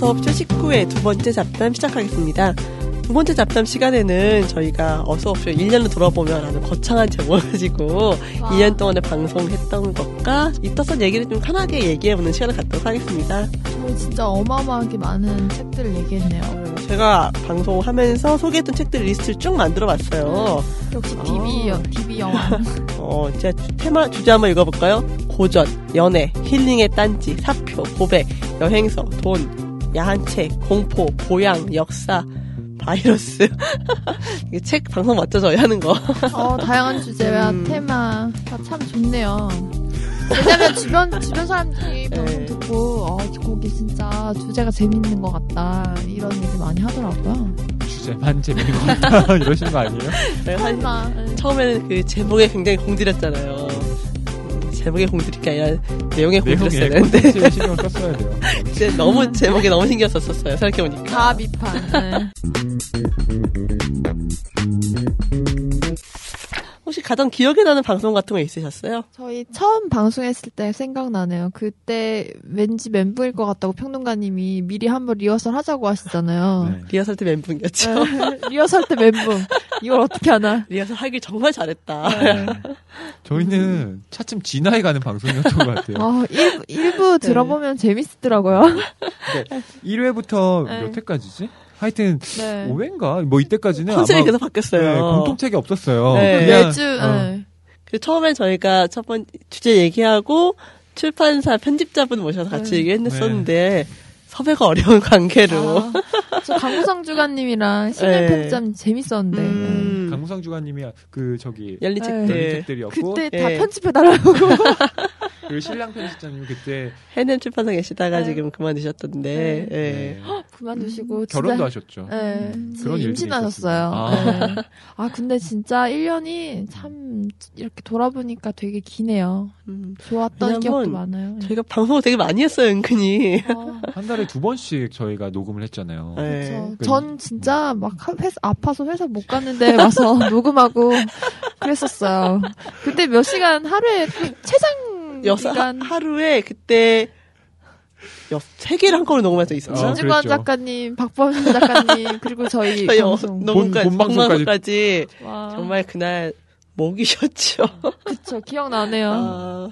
어서옵쇼 19회 두 번째 잡담 시작하겠습니다. 두 번째 잡담 시간에는 저희가 어서옵쇼 1년을 돌아보면 아주 거창한 제목을 가지고 와. 2년 동안에 방송했던 것과 이떠한 얘기를 좀 편하게 얘기해보는 시간을 갖도록 하겠습니다. 저희 진짜 어마어마하게 많은 책들을 얘기했네요. 어, 제가 방송하면서 소개했던 책들 리스트를 쭉 만들어봤어요. 역시 아. DB, 여, DB 영화. 어, 제가 주- 테마 주제 한번 읽어볼까요? 고전, 연애, 힐링의 딴지, 사표, 고백, 여행서, 돈, 야한 책, 공포, 보양, 역사, 바이러스. 이게 책 방송 맞죠, 저희 하는 거. 어, 다양한 주제와 음. 테마가 참 좋네요. 왜냐면 주변, 주변 사람들이 방송 네. 듣고, 어, 거기 진짜 주제가 재밌는 것 같다. 이런 얘기 많이 하더라고요. 주제만 재밌는 것 같다 이러시는 거 아니에요? 한, 설마. 네. 처음에는 그 제목에 굉장히 공들였잖아요. 음, 제목에 공들일 게 아니라 내용에 공들였어야 되는데. 신경을 썼어야 돼요. 진짜 너무 제목에 너무 신경 썼었어요, 생각해보니까. 다 비판. 네. 혹시 가장 기억에 나는 방송 같은 거 있으셨어요? 저희 처음 방송했을 때 생각나네요. 그때 왠지 멘붕일 것 같다고 평론가님이 미리 한번 리허설 하자고 하시잖아요. 네. 리허설 때 멘붕이었죠. 네, 리허설 때 멘붕. 이걸 어떻게 하나? 리허설 하길 정말 잘했다. 네. 저희는 차츰 진화해 가는 방송이었던 것 같아요. 어, 일, 일부 들어보면 재밌더라고요. 1회부터 네. 몇 회까지지? 하여튼 네. 5회인가? 뭐 이때까지는 컨셉이 아마 계속 바뀌었어요. 네, 공통책이 없었어요. 네. 그냥 매주, 어, 네. 그 처음엔 저희가 첫 번째 주제 얘기하고 출판사 편집자분 모셔서 같이 네. 얘기했었는데 섭외가 어려운 관계로 아, 저 강구성 주관님이랑 신년 네. 편집점 재밌었는데. 음, 강무상 주관님이 그 저기 열린 네. 책들 연립책들이었고 그때 다 예. 편집해 달라고. 그리고 신랑 편집자님이 그때 해냄 출판사 계시다가 네. 지금 그만두셨던데 네. 예. 네, 그만두시고. 결혼도 진짜- 하셨죠. 네. 음, 그런 임신하셨어요. 네. 아, 근데 진짜 1년이 참 이렇게 돌아보니까 되게 기네요. 음, 좋았던 기억도 많아요. 네. 저희가 방송을 되게 많이 했어요 은근히 아, 한 달에 두 번씩 저희가 녹음을 했잖아요. 네. 그쵸. 전 진짜 막 하- 회사 아파서 회사 못 갔는데 와서 녹음하고 그랬었어요. 그때 몇 시간 하루에 최장 여섯 하, 시간 하루에 그때 여, 세 개를 한꺼번에 녹음할 수 있었죠. 어, 김주관 그랬죠. 작가님, 박범신 작가님 그리고 저희 저희 어, 방송 녹음까지 본 방송까지. 정말 그날 목이셨죠. 그쵸 기억나네요. 아,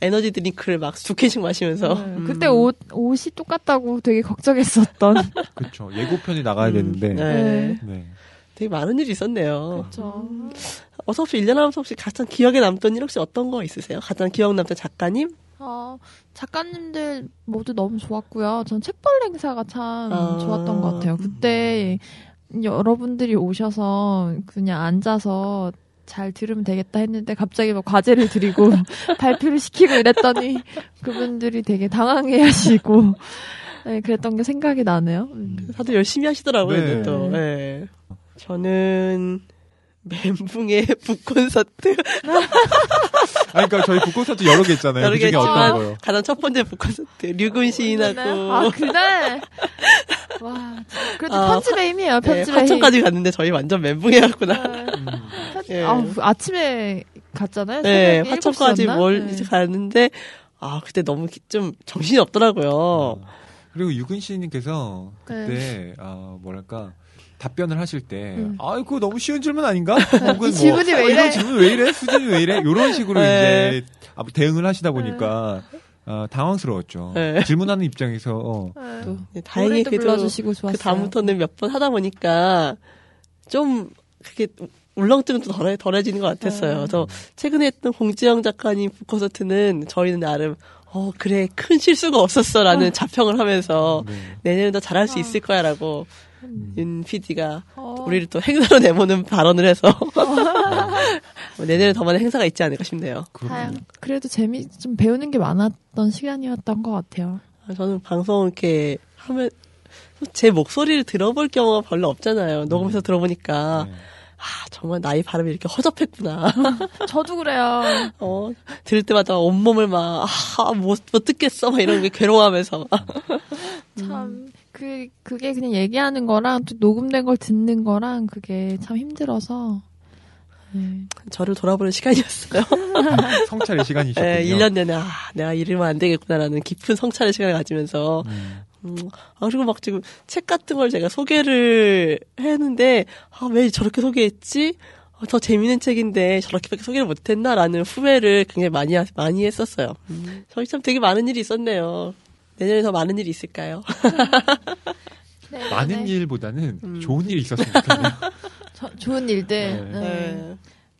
에너지 드링크를 막 두 캔씩 마시면서 네. 음. 그때 옷 옷이 똑같다고 되게 걱정했었던. 그렇죠. 예고편이 나가야 음, 되는데. 네. 네. 네. 되게 많은 일이 있었네요. 그쵸. 어서 혹시 1년 하면서 혹시 가장 기억에 남던 일 혹시 어떤 거 있으세요? 가장 기억 남던 작가님? 어, 작가님들 모두 너무 좋았고요. 전 책벌 행사가 참 아. 좋았던 것 같아요. 그때 여러분들이 오셔서 그냥 앉아서 잘 들으면 되겠다 했는데 갑자기 막 과제를 드리고 발표를 시키고 이랬더니 그분들이 되게 당황해 하시고 네, 그랬던 게 생각이 나네요. 음. 다들 열심히 하시더라고요, 네. 또. 네. 저는 멘붕의 북콘서트 아니, 그러니까 저희 북콘서트 여러 개 있잖아요. 여러 그개 중에 어떤 거요? 가장 첫 번째 북콘서트 류군 시인하고 아 그날 와 그래도 아, 편집의 힘이에요. 네, 편집의 힘. 화천까지 갔는데 저희 완전 멘붕해갖구나. 네. 음. 예. 아, 아침에 갔잖아요. 네, 화천까지 7시였나? 뭘 네. 이제 갔는데 아 그때 너무 기- 좀 정신이 없더라고요. 어. 그리고 유근 씨님께서 네. 그때 아 뭐랄까 답변을 하실 때 음. 아, 그거 너무 쉬운 질문 아닌가? 혹은 뭐, 이 질문이 왜 어, 이래? 이런 질문 왜 이래? 수준이 왜 이래? 이런 식으로 네. 이제 아, 대응을 하시다 보니까 아, 당황스러웠죠. 네. 질문하는 입장에서 어, 네. 또 네, 다행히 그래도 불러주시고 좋았어요. 그 다음부터는 몇 번 하다 보니까 좀 그게 울렁증은 또 덜해, 덜해지는 것 같았어요. 네. 그래서 최근에 했던 홍지영 작가님 콘서트는 저희는 나름 어 그래 큰 실수가 없었어라는 자평을 하면서 네. 내년에 더 잘할 수 아. 있을 거야라고 음. 윤 PD가 어. 우리를 또 행사로 내모는 발언을 해서 뭐 내년에 더 많은 행사가 있지 않을까 싶네요. 다양, 그래도 재미 좀 배우는 게 많았던 시간이었던 것 같아요. 아, 저는 방송 이렇게 하면 제 목소리를 들어볼 경우가 별로 없잖아요. 녹음해서 들어보니까 네. 아 정말 나이 발음이 이렇게 허접했구나. 저도 그래요. 어 들을 때마다 온몸을 막 아 못 못 듣겠어 막 이런 게 괴로워하면서 참, 그, 그게 그냥 얘기하는 거랑 또 녹음된 걸 듣는 거랑 그게 참 힘들어서. 네. 저를 돌아보는 시간이었어요. 성찰의 시간이셨군요. 네, 1년 내내 아 내가 이러면 안 되겠구나라는 깊은 성찰의 시간을 가지면서 음. 음, 아, 그리고 막 지금 책 같은 걸 제가 소개를 했는데, 아, 왜 저렇게 소개했지? 아, 더 재밌는 책인데 저렇게밖에 소개를 못했나라는 후회를 굉장히 많이, 하- 많이 했었어요. 저희 참 되게 많은 일이 있었네요. 내년에 더 많은 일이 있을까요? 네, 많은 네. 일보다는 음. 좋은 일이 있었으면 좋겠네요. 저- 좋은 일들. 네. 네. 네.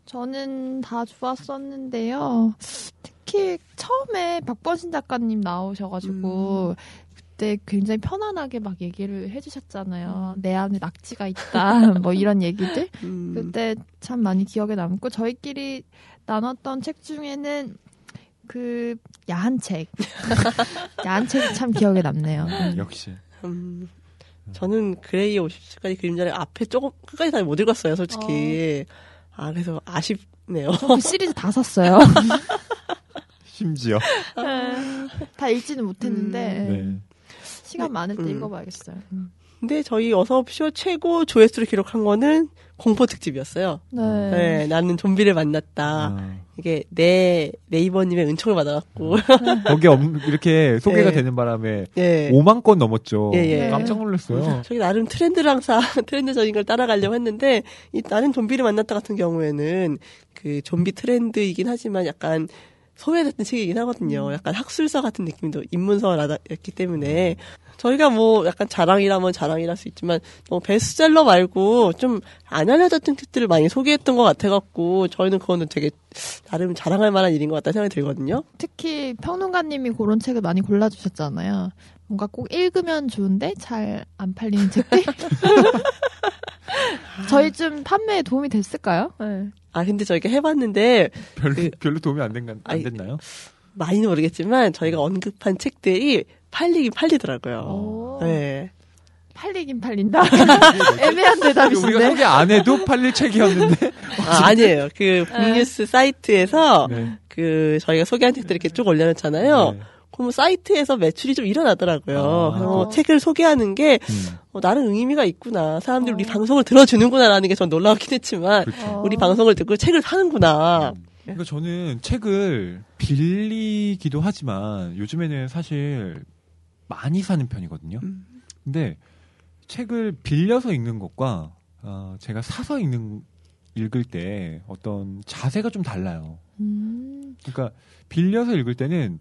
저는 다 좋았었는데요. 특히 처음에 박번신 작가님 나오셔가지고 그때 굉장히 편안하게 막 얘기를 해주셨잖아요. 내 안에 낙지가 있다. 뭐 이런 얘기들. 음, 그때 참 많이 기억에 남고 저희끼리 나눴던 책 중에는 그 야한 책. 야한 책이 참 기억에 남네요. 음. 역시. 음, 저는 그레이 50시까지 그림자를 앞에 조금 끝까지 다 못 읽었어요, 솔직히. 아, 그래서 아쉽네요. 저그 시리즈 다 샀어요. 심지어. 다 읽지는 못했는데 네. 시간 많을 때 음. 읽어봐야겠어요. 음. 근데 저희 어서옵쇼 최고 조회수를 기록한 거는 공포 특집이었어요. 네. 네, 나는 좀비를 만났다. 아, 이게 내 네이버님의 은총을 받아갖고. 거기에 없- 이렇게 소개가 네. 되는 바람에 예. 5만 건 넘었죠. 예, 예. 깜짝 놀랐어요. 저기 나름 트렌드를 항상 트렌드적인 걸 따라가려고 했는데 이 나는 좀비를 만났다 같은 경우에는 그 좀비 트렌드이긴 하지만 약간 소외됐던 책이긴 하거든요. 약간 학술서 같은 느낌도 입문서였기 때문에 저희가 뭐 약간 자랑이라면 자랑이랄 수 있지만 너무 베스트셀러 말고 좀 안 알려졌던 책들을 많이 소개했던 것 같아갖고 저희는 그거는 되게 나름 자랑할 만한 일인 것 같다 생각이 들거든요. 특히 평론가님이 그런 책을 많이 골라주셨잖아요. 뭔가 꼭 읽으면 좋은데 잘 안 팔리는 책들. 저희 좀 판매에 도움이 됐을까요? 네. 아 근데 저희가 해봤는데 별로, 그- 별로 도움이 안, 된, 안 됐나요? 많이는 모르겠지만 저희가 언급한 책들이 팔리긴 팔리더라고요. 오. 네. 팔리긴 팔린다. 애매한 우리가 대답이신데. 소개 안 해도 팔릴 책이었는데. 아, 아니에요. 그 북뉴스 사이트에서 네. 그 저희가 소개한 책들 이렇게 쭉 올려놓잖아요. 네. 그럼 사이트에서 매출이 좀 일어나더라고요. 아. 그래서 책을 소개하는 게 음, 어, 나름 의미가 있구나. 사람들이 우리 어. 방송을 들어주는구나라는 게 전 놀라웠긴 했지만 그렇죠. 어. 우리 방송을 듣고 책을 사는구나. 음. 그러니까 저는 책을 빌리기도 하지만 요즘에는 사실 많이 사는 편이거든요. 음. 근데 책을 빌려서 읽는 것과 어, 제가 사서 읽는 읽을 때 어떤 자세가 좀 달라요. 음. 그러니까 빌려서 읽을 때는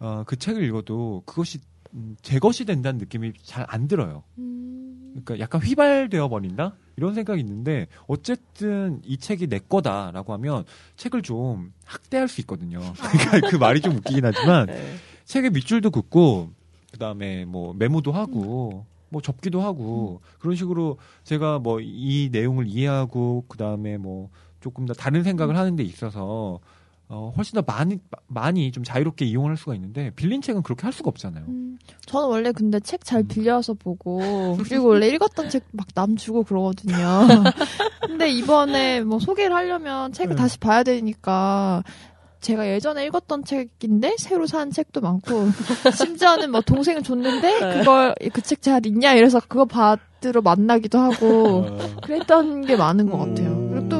어, 그 책을 읽어도 그것이 음, 제 것이 된다는 느낌이 잘 안 들어요. 음. 그러니까 약간 휘발되어 버린다 이런 생각이 있는데 어쨌든 이 책이 내 거다라고 하면 책을 좀 학대할 수 있거든요. 그러니까 그 말이 좀 웃기긴 하지만 네. 책에 밑줄도 긋고 그 다음에 뭐 메모도 하고 뭐 접기도 하고 그런 식으로 제가 뭐 이 내용을 이해하고 그 다음에 뭐 조금 더 다른 생각을 하는 데 있어서 어 훨씬 더 많이 많이 좀 자유롭게 이용할 수가 있는데 빌린 책은 그렇게 할 수가 없잖아요. 음. 저는 원래 근데 책잘 음. 빌려서 보고 그리고 원래 읽었던 책 막 남 주고 그러거든요. 근데 이번에 뭐 소개를 하려면 책을 네. 다시 봐야 되니까 제가 예전에 읽었던 책인데 새로 산 책도 많고 심지어는 뭐 동생을 줬는데 네. 그걸 그 책 잘 있냐 이래서 그거 받으러 만나기도 하고 어, 그랬던 게 많은 것 같아요. 그리고 또 음.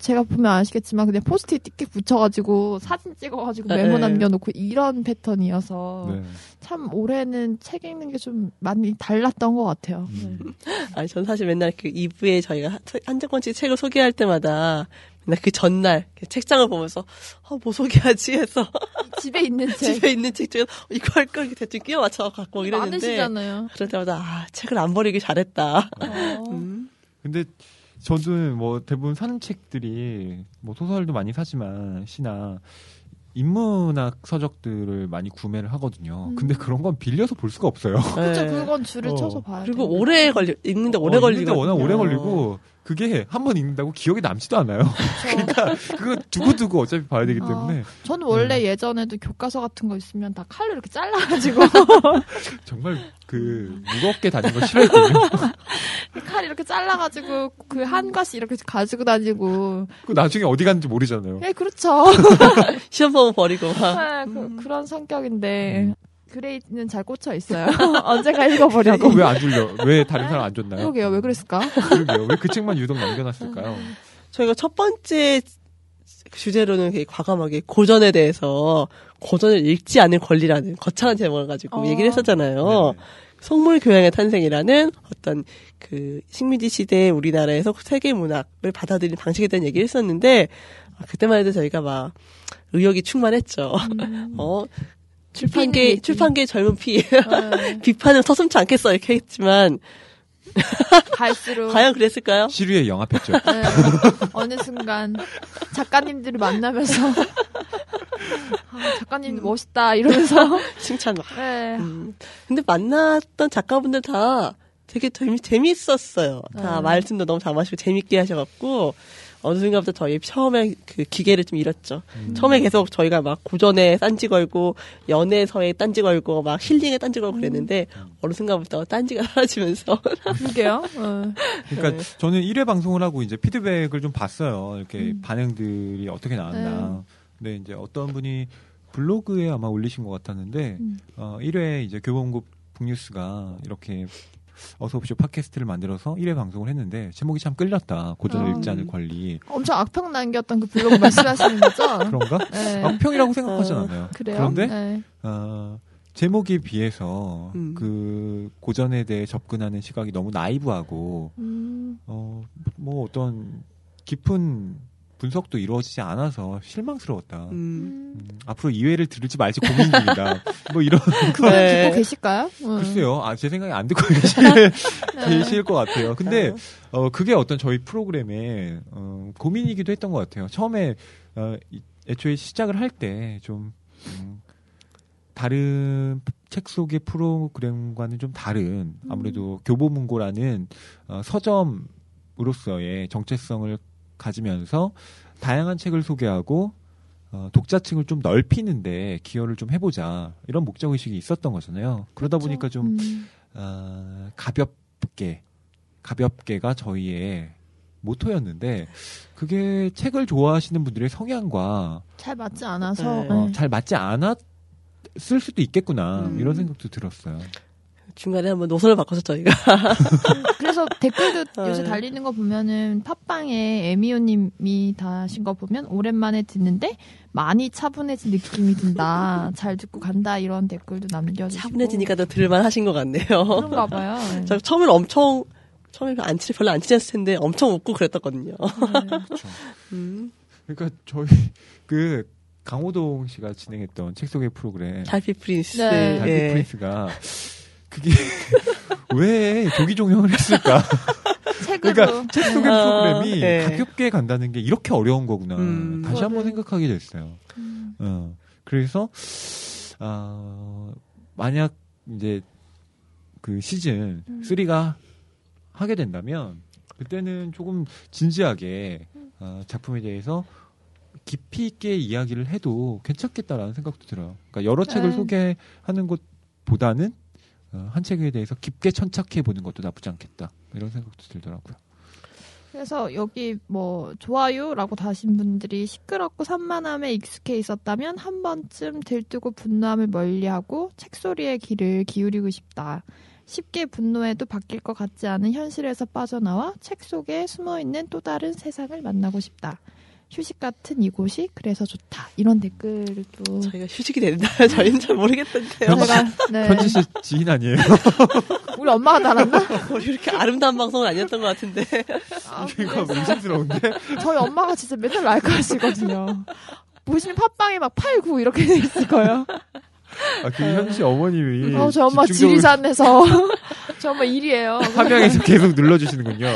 제가 보면 아시겠지만 그냥 포스트잇 띡띡 붙여가지고 사진 찍어가지고 메모 네. 남겨놓고 이런 패턴이어서 네. 참 올해는 책 읽는 게 좀 많이 달랐던 것 같아요. 음. 아니, 전 사실 맨날 그 2부에 저희가 한 권씩 책을 소개할 때마다 맨날 그 전날 그 책장을 보면서 어, 뭐 소개하지 해서 네. 집에 있는 책 집에 있는 책 중에 어, 이거 할걸 대충 끼워 맞춰 갖고 했는데 많으시잖아요. 그럴 때마다 아 책을 안 버리길 잘했다. 어. 음. 근데 저도 뭐 대부분 사는 책들이 뭐 소설도 많이 사지만 시나 인문학 서적들을 많이 구매를 하거든요. 음. 근데 그런 건 빌려서 볼 수가 없어요. 그렇죠. 네. 그건 줄을 어. 쳐서 봐야 그리고 돼요. 오래 걸려 읽는데 오래 어, 걸리고 읽는데 워낙 오래 걸리고 그게 한 번 읽는다고 기억에 남지도 않아요. 그러니까 그거 두고 두고 어차피 봐야 되기 어. 때문에 저는 원래 예전에도 교과서 같은 거 있으면 다 칼로 이렇게 잘라가지고 정말 그 무겁게 다니는 거 싫어했거든요. 칼 이렇게 잘라가지고 그한 과씩 이렇게 가지고 다니고 그 나중에 어디 갔는지 모르잖아요. 예 그렇죠. 시험 보면 버리고 막 네, 그, 그런 성격인데 그레이는 잘 꽂혀 있어요. 언젠가 읽어보려고. 그거 왜안 줄려? 왜 다른 사람 안 줬나요? 그러게요. 왜 그랬을까? 그러게요. 왜 그 책만 유독 남겨놨을까요? 저희가 첫 번째 주제로는 되게 과감하게 고전에 대해서 고전을 읽지 않을 권리라는 거창한 제목을 가지고 어. 얘기를 했었잖아요. 네네. 속물 교양의 탄생이라는 어떤 그 식민지 시대 우리나라에서 세계 문학을 받아들이는 방식에 대한 얘기를 했었는데 아, 그때만 해도 저희가 막 의욕이 충만했죠. 음. 어 출판계. 출판계 젊은 피 네. 비판을 서슴지 않겠어 이렇게 했지만 갈수록 과연 그랬을까요? 시류에 영합했죠. 네. 어느 순간 작가님들을 만나면서 아, 작가님 멋있다 이러면서 칭찬 막. 네. 음. 근데 만났던 작가분들 다 되게 재미, 재밌었어요. 다 네. 말씀도 너무 잘하시고 재밌게 하셔갖고 어느 순간부터 저희 처음에 그 기계를 좀 잃었죠. 음. 처음에 계속 저희가 막 고전에 딴지 걸고 연애서에 딴지 걸고 막 힐링에 딴지 걸고 그랬는데 어느 순간부터 딴지가 사라지면서 그러게요. 어. 그러니까 네. 저는 1회 방송을 하고 이제 피드백을 좀 봤어요. 이렇게 음. 반응들이 어떻게 나왔나. 근데 이제 어떤 분이 블로그에 아마 올리신 것 같았는데 음. 어, 1회 이제 교보문고 북뉴스가 이렇게 어서 오십시오 팟캐스트를 만들어서 1회 방송을 했는데 제목이 참 끌렸다. 고전을 아. 읽지 않을 권리. 엄청 악평 남겼던 그 블로그 말씀하시는 거죠? 그런가? 네. 악평이라고 생각하진 어, 않아요. 그래요? 그런데 네. 어, 제목에 비해서 음. 그 고전에 대해 접근하는 시각이 너무 나이브하고 음, 어, 뭐 어떤 깊은 분석도 이루어지지 않아서 실망스러웠다. 음. 음. 음. 앞으로 2회를 들을지 말지 고민 중이다. 뭐 이런 그건 네. 듣고 계실까요? 음. 글쎄요. 아, 제 생각에 안 듣고 계실, 네. 계실 것 같아요. 근데 어, 그게 어떤 저희 프로그램의 어, 고민이기도 했던 것 같아요. 처음에 어, 이- 애초에 시작을 할 때 좀 음, 다른 책 속의 프로그램과는 좀 다른 아무래도 교보문고라는 어, 서점으로서의 정체성을 가지면서 다양한 책을 소개하고 어, 독자층을 좀 넓히는데 기여를 좀 해보자 이런 목적 의식이 있었던 거잖아요. 그러다 그렇죠. 보니까 좀 음. 어, 가볍게 가볍게가 저희의 모토였는데 그게 책을 좋아하시는 분들의 성향과 잘 맞지 않아서 네. 어, 네. 잘 맞지 않았을 수도 있겠구나 음. 이런 생각도 들었어요. 중간에 한번 노선을 바꿔서 저희가 그래서 댓글도 네. 요새 달리는 거 보면은 팟빵에 에미오님이 다신 거 보면 오랜만에 듣는데 많이 차분해진 느낌이 든다. 잘 듣고 간다 이런 댓글도 남겨주시고 차분해지니까 더 들을만 하신 것 같네요. 그런가 봐요. 네. 저 처음엔 엄청 처음에 안 친, 별로 안 친했을 텐데 엄청 웃고 그랬었거든요. 네. 그렇죠. 음, 그러니까 저희 그 강호동 씨가 진행했던 책 소개 프로그램 달빛 프린스. 네. 달빛 예. 프린스가 그게 왜 조기 종영을 했을까? 그러니까 책 소개 아, 프로그램이 네. 가볍게 간다는 게 이렇게 어려운 거구나. 음. 다시 한번 생각하게 됐어요. 음, 어. 그래서 아 만약 이제 그 시즌 음. 3가 하게 된다면 그때는 조금 진지하게 어, 작품에 대해서 깊이 있게 이야기를 해도 괜찮겠다라는 생각도 들어요. 그러니까 여러 책을 네. 소개하는 것보다는 어, 한 책에 대해서 깊게 천착해 보는 것도 나쁘지 않겠다 이런 생각도 들더라고요. 그래서 여기 뭐 좋아요라고 다신 분들이 시끄럽고 산만함에 익숙해 있었다면 한 번쯤 들뜨고 분노함을 멀리하고 책 소리에 귀를 기울이고 싶다. 쉽게 분노해도 바뀔 것 같지 않은 현실에서 빠져나와 책 속에 숨어 있는 또 다른 세상을 만나고 싶다. 휴식 같은 이곳이 그래서 좋다. 이런 댓글도 저희가 휴식이 된다. 저희는 잘 모르겠던데요. 현지- 제가 네. 현지 씨 지인 아니에요? 우리 엄마가 달았나? 우리 이렇게 아름다운 방송은 아니었던 것 같은데. 아, 이거 의심스러운데? 저희 엄마가 진짜 맨날 라이크 하시거든요. 보시면 팟빵에 막 8, 9 이렇게 돼 있을 거예요. 아, 그 현지 씨 어머님이 어, 저 엄마 지리산에서 저 엄마 일이에요. 화면에서 계속 눌러주시는군요.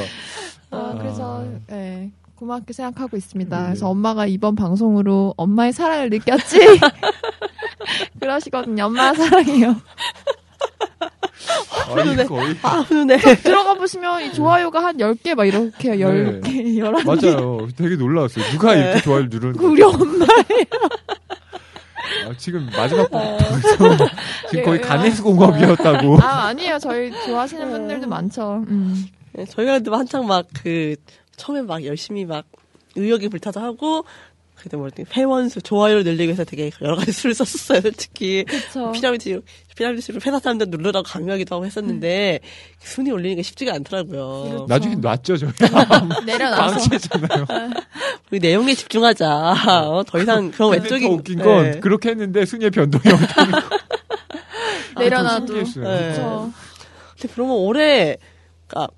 어, 그래서 아. 예, 고맙게 생각하고 있습니다. 네. 그래서 엄마가 이번 방송으로 엄마의 사랑을 느꼈지. 그러시거든요. 엄마 사랑해요. 아니, 거의. 아, 네. 들어가 보시면 이 좋아요가 한 10개 막 이렇게 10개, 11개. 맞아요. 되게 놀라웠어요. 누가 네. 이렇게 좋아요를 누르는 그 우리 엄마. 아, 지금 마지막 방송 지금 거의 예, 가내수공업이었다고. 아, 아니에요. 저희 좋아하시는 분들도 많죠. 음. 네, 저희가 한창 막 그 처음에 막 열심히 막 의욕이 불타서 하고 그때 뭐 회원수 좋아요를 늘리기 위해서 되게 여러 가지 수를 썼었어요 솔직히 그쵸. 피라미드 피라미드로 회사 사람들 누르라고 강요하기도 하고 했었는데 순위 올리는 게 쉽지가 않더라고요. 그렇죠. 나중에 놨죠, 저희. 내려놔서. 방치했잖아요. 우리 내용에 집중하자. 어, 더 이상 그런 근데 외적인 더 웃긴 건 네. 그렇게 했는데 순위의 변동이 없다는 거. 내려놔도. 신기했어요. 네. 그쵸. 하여튼 그러면 올해 그러니까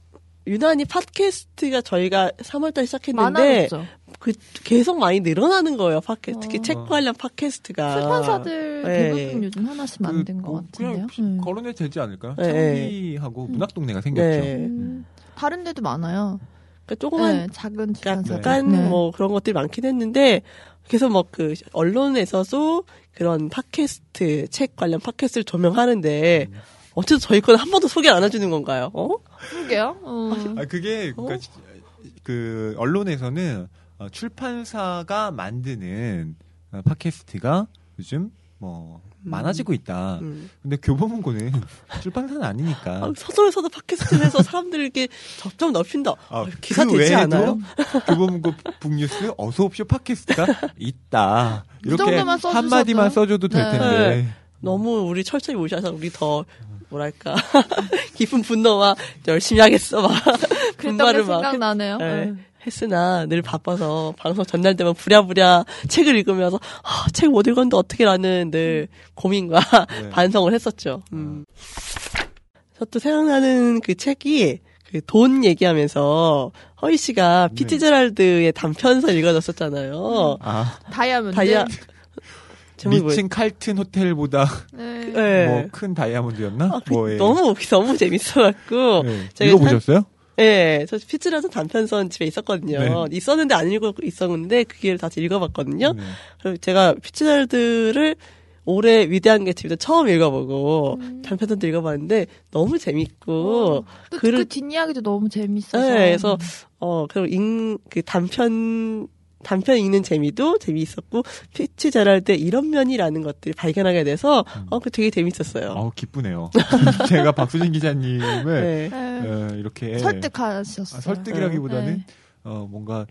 유난히 팟캐스트가 저희가 3월달 시작했는데 많아졌죠. 그 계속 많이 늘어나는 거예요. 팟캐스트 특히 어. 책 관련 팟캐스트가 출판사들 네. 대부분 요즘 하나씩 만든 것뭐 같은데요. 그냥 음. 거론해 되지 않을까요? 네. 창비하고 문학동네가 생겼죠. 네. 음, 다른 데도 많아요. 그러니까 조그만 네, 작은 약간, 출판사. 약간 네. 뭐 그런 것들이 많긴 했는데 그래서 뭐 그 언론에서도 그런 팟캐스트 책 관련 팟캐스트를 조명하는데 음. 어째서 저희 건 한 번도 소개 안 해주는 건가요? 어? 그러게요. 어. 아 그게 어? 그러니까 그 언론에서는 어, 출판사가 만드는 어, 팟캐스트가 요즘 뭐 많아지고 있다. 음. 근데 교보문고는 출판사는 아니니까. 아, 서점에서도 팟캐스트에서 사람들에게 접점 넓힌다. 아, 아, 기사 그 되지 외에도 않아요? 교보문고 북뉴스 어서옵쇼 팟캐스트가 있다. 이 이렇게 한마디만 써줘도 될 네. 텐데. 너무 우리 철저히 모셔서 우리 더 뭐랄까 깊은 분노와 열심히 하겠어 막 분발을 막 생각나네요. 네. 네. 했으나 늘 바빠서 방송 전날 되면 부랴부랴 책을 읽으면서 아, 책 못 읽었는데 어떻게 라는 늘 고민과 네. 반성을 했었죠. 음. 저또 생각나는 그 책이 그 돈 얘기하면서 허희 씨가 네. 피츠제랄드의 단편서 읽어줬었잖아요. 아, 다이아몬드. 다이아? 미친 칼튼 호텔보다 네. 네. 뭐큰 다이아몬드였나? 아, 그 뭐에. 너무 너무 재밌어갖고 네. 읽어보셨어요? 예, 저 피츠라는 단편선 집에 있었거든요. 네. 있었는데 안 읽고 있었는데 그 기회를 다시 읽어봤거든요. 네. 그리고 제가 피츠랄드를 올해 위대한 개츠비도 처음 읽어보고 음. 단편선도 읽어봤는데 너무 재밌고 어, 또 글을- 그 뒷이야기도 너무 재밌어서. 네, 그래서 어 그리고 읽, 그 단편 단편 읽는 재미도 재미있었고 피츠제랄드의 이런 면이라는 것들을 발견하게 돼서 음. 어그 되게 재밌었어요. 아우, 기쁘네요. 제가 박수진 기자님을 네. 네. 어, 이렇게 설득하셨어요. 아, 설득이라기보다는 네. 어, 뭔가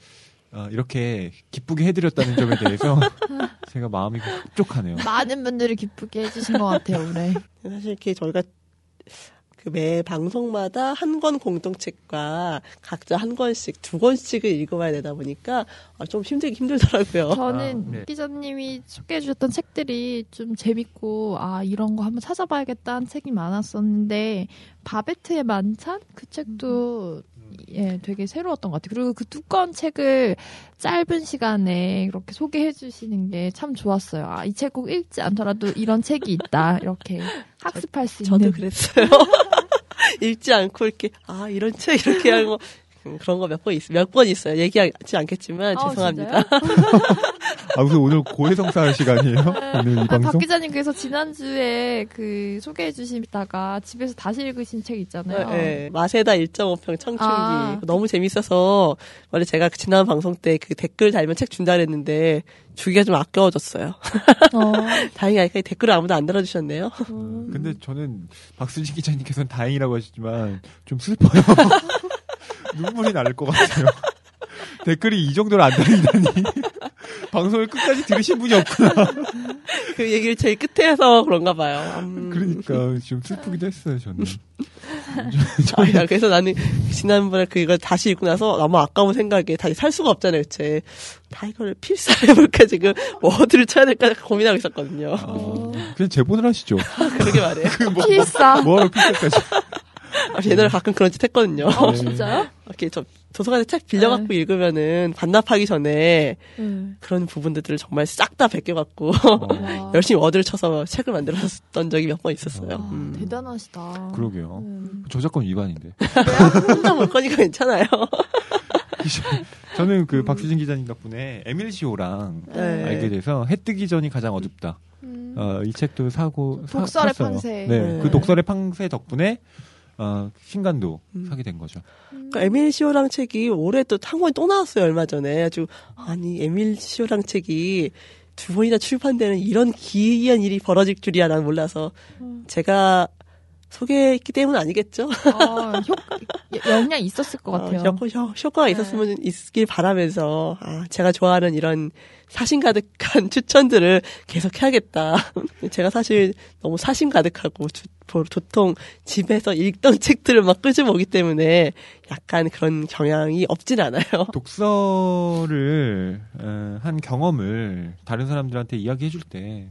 어, 이렇게 기쁘게 해드렸다는 점에 대해서 제가 마음이 흡족하네요. 많은 분들이 기쁘게 해주신 것 같아요, 올해. 사실 이렇게 저희가 그 매 방송마다 한 권 공동책과 각자 한 권씩 두 권씩을 읽어봐야 되다 보니까 아, 좀 힘들기 힘들더라고요. 저는 아, 네. 기자님이 소개해 주셨던 책들이 좀 재밌고 아 이런 거 한번 찾아봐야겠다는 책이 많았었는데 바베트의 만찬 그 책도 예 되게 새로웠던 것 같아요. 그리고 그 두꺼운 책을 짧은 시간에 이렇게 소개해 주시는 게 참 좋았어요. 아 이 책 꼭 읽지 않더라도 이런 책이 있다 이렇게 학습할 수 저도 있는 그랬어요. 읽지 않고 이렇게 아 이런 책 이렇게 하고 음, 그런 거 몇 번 있, 몇번 있어요. 얘기하지 않겠지만 아, 죄송합니다. 아, 무슨 오늘 고해성사할 시간이에요? 오늘 이 아, 박 방송? 기자님께서 지난주에 그 소개해 주시다가 집에서 다시 읽으신 책 있잖아요. 네, 마세다 1.5평 청춘기 아. 너무 재밌어서 원래 제가 그 지난 방송 때 그 댓글 달면 책 준다 그랬는데 주기가 좀 아까워졌어요. 어, 다행히 아직까지 댓글을 아무도 안 달아주셨네요. 음. 근데 저는 박수진 기자님께서는 다행이라고 하시지만 좀 슬퍼요. 눈물이 날 것 같아요. 댓글이 이 정도로 안 달리다니. 방송을 끝까지 들으신 분이 없구나. 그 얘기를 제일 끝에 해서 그런가 봐요. 음. 그러니까 좀 슬프기도 했어요, 저는. 아, 야, 그래서 나는 지난번에 그걸 다시 읽고 나서 너무 아까운 생각에 다시 살 수가 없잖아요, 제. 다 이걸 필사를 해볼까 지금 워드를 쳐야 될까 고민하고 있었거든요. 어. 그냥 제본을 하시죠. 그러게 말해요. 필사. 뭐하러 필살까지. 아, 옛날에 가끔 그런 짓 했거든요. 어, 네. 진짜요? 이렇게 저 도서관에 책 빌려갖고 읽으면은 반납하기 전에 네. 그런 부분들을 정말 싹 다 베껴갖고 와. 열심히 워드를 쳐서 책을 만들었던 적이 몇 번 있었어요. 아, 음. 대단하시다. 그러게요. 음. 저작권 위반인데. 혼자 볼 거니까 괜찮아요. 저는 그 박수진 기자님 덕분에 에밀 시오랑 네. 알게 돼서 해 뜨기 전이 가장 어둡다. 음. 어, 이 책도 사고 사- 독설의 샀어요. 판세. 네, 네. 그 독설의 판세 덕분에 어, 신간도 음. 사게 된 거죠. 그러니까 에밀 시오랑 책이 올해 또 한 권이 또 나왔어요 얼마 전에 아주 아니 에밀 시오랑 책이 두 번이나 출판되는 이런 기이한 일이 벌어질 줄이야 난 몰라서 음. 제가 소개했기 때문 아니겠죠? 아, 효, 영향 있었을 것 같아요. 어, 효, 효, 효과가 네. 있었으면 있길 바라면서 아 제가 좋아하는 이런 사심 가득한 추천들을 계속 해야겠다. 제가 사실 너무 사심 가득하고 주- 보- 보통 집에서 읽던 책들을 막 끄집어오기 때문에 약간 그런 경향이 없진 않아요. 독서를 어, 한 경험을 다른 사람들한테 이야기해 줄 때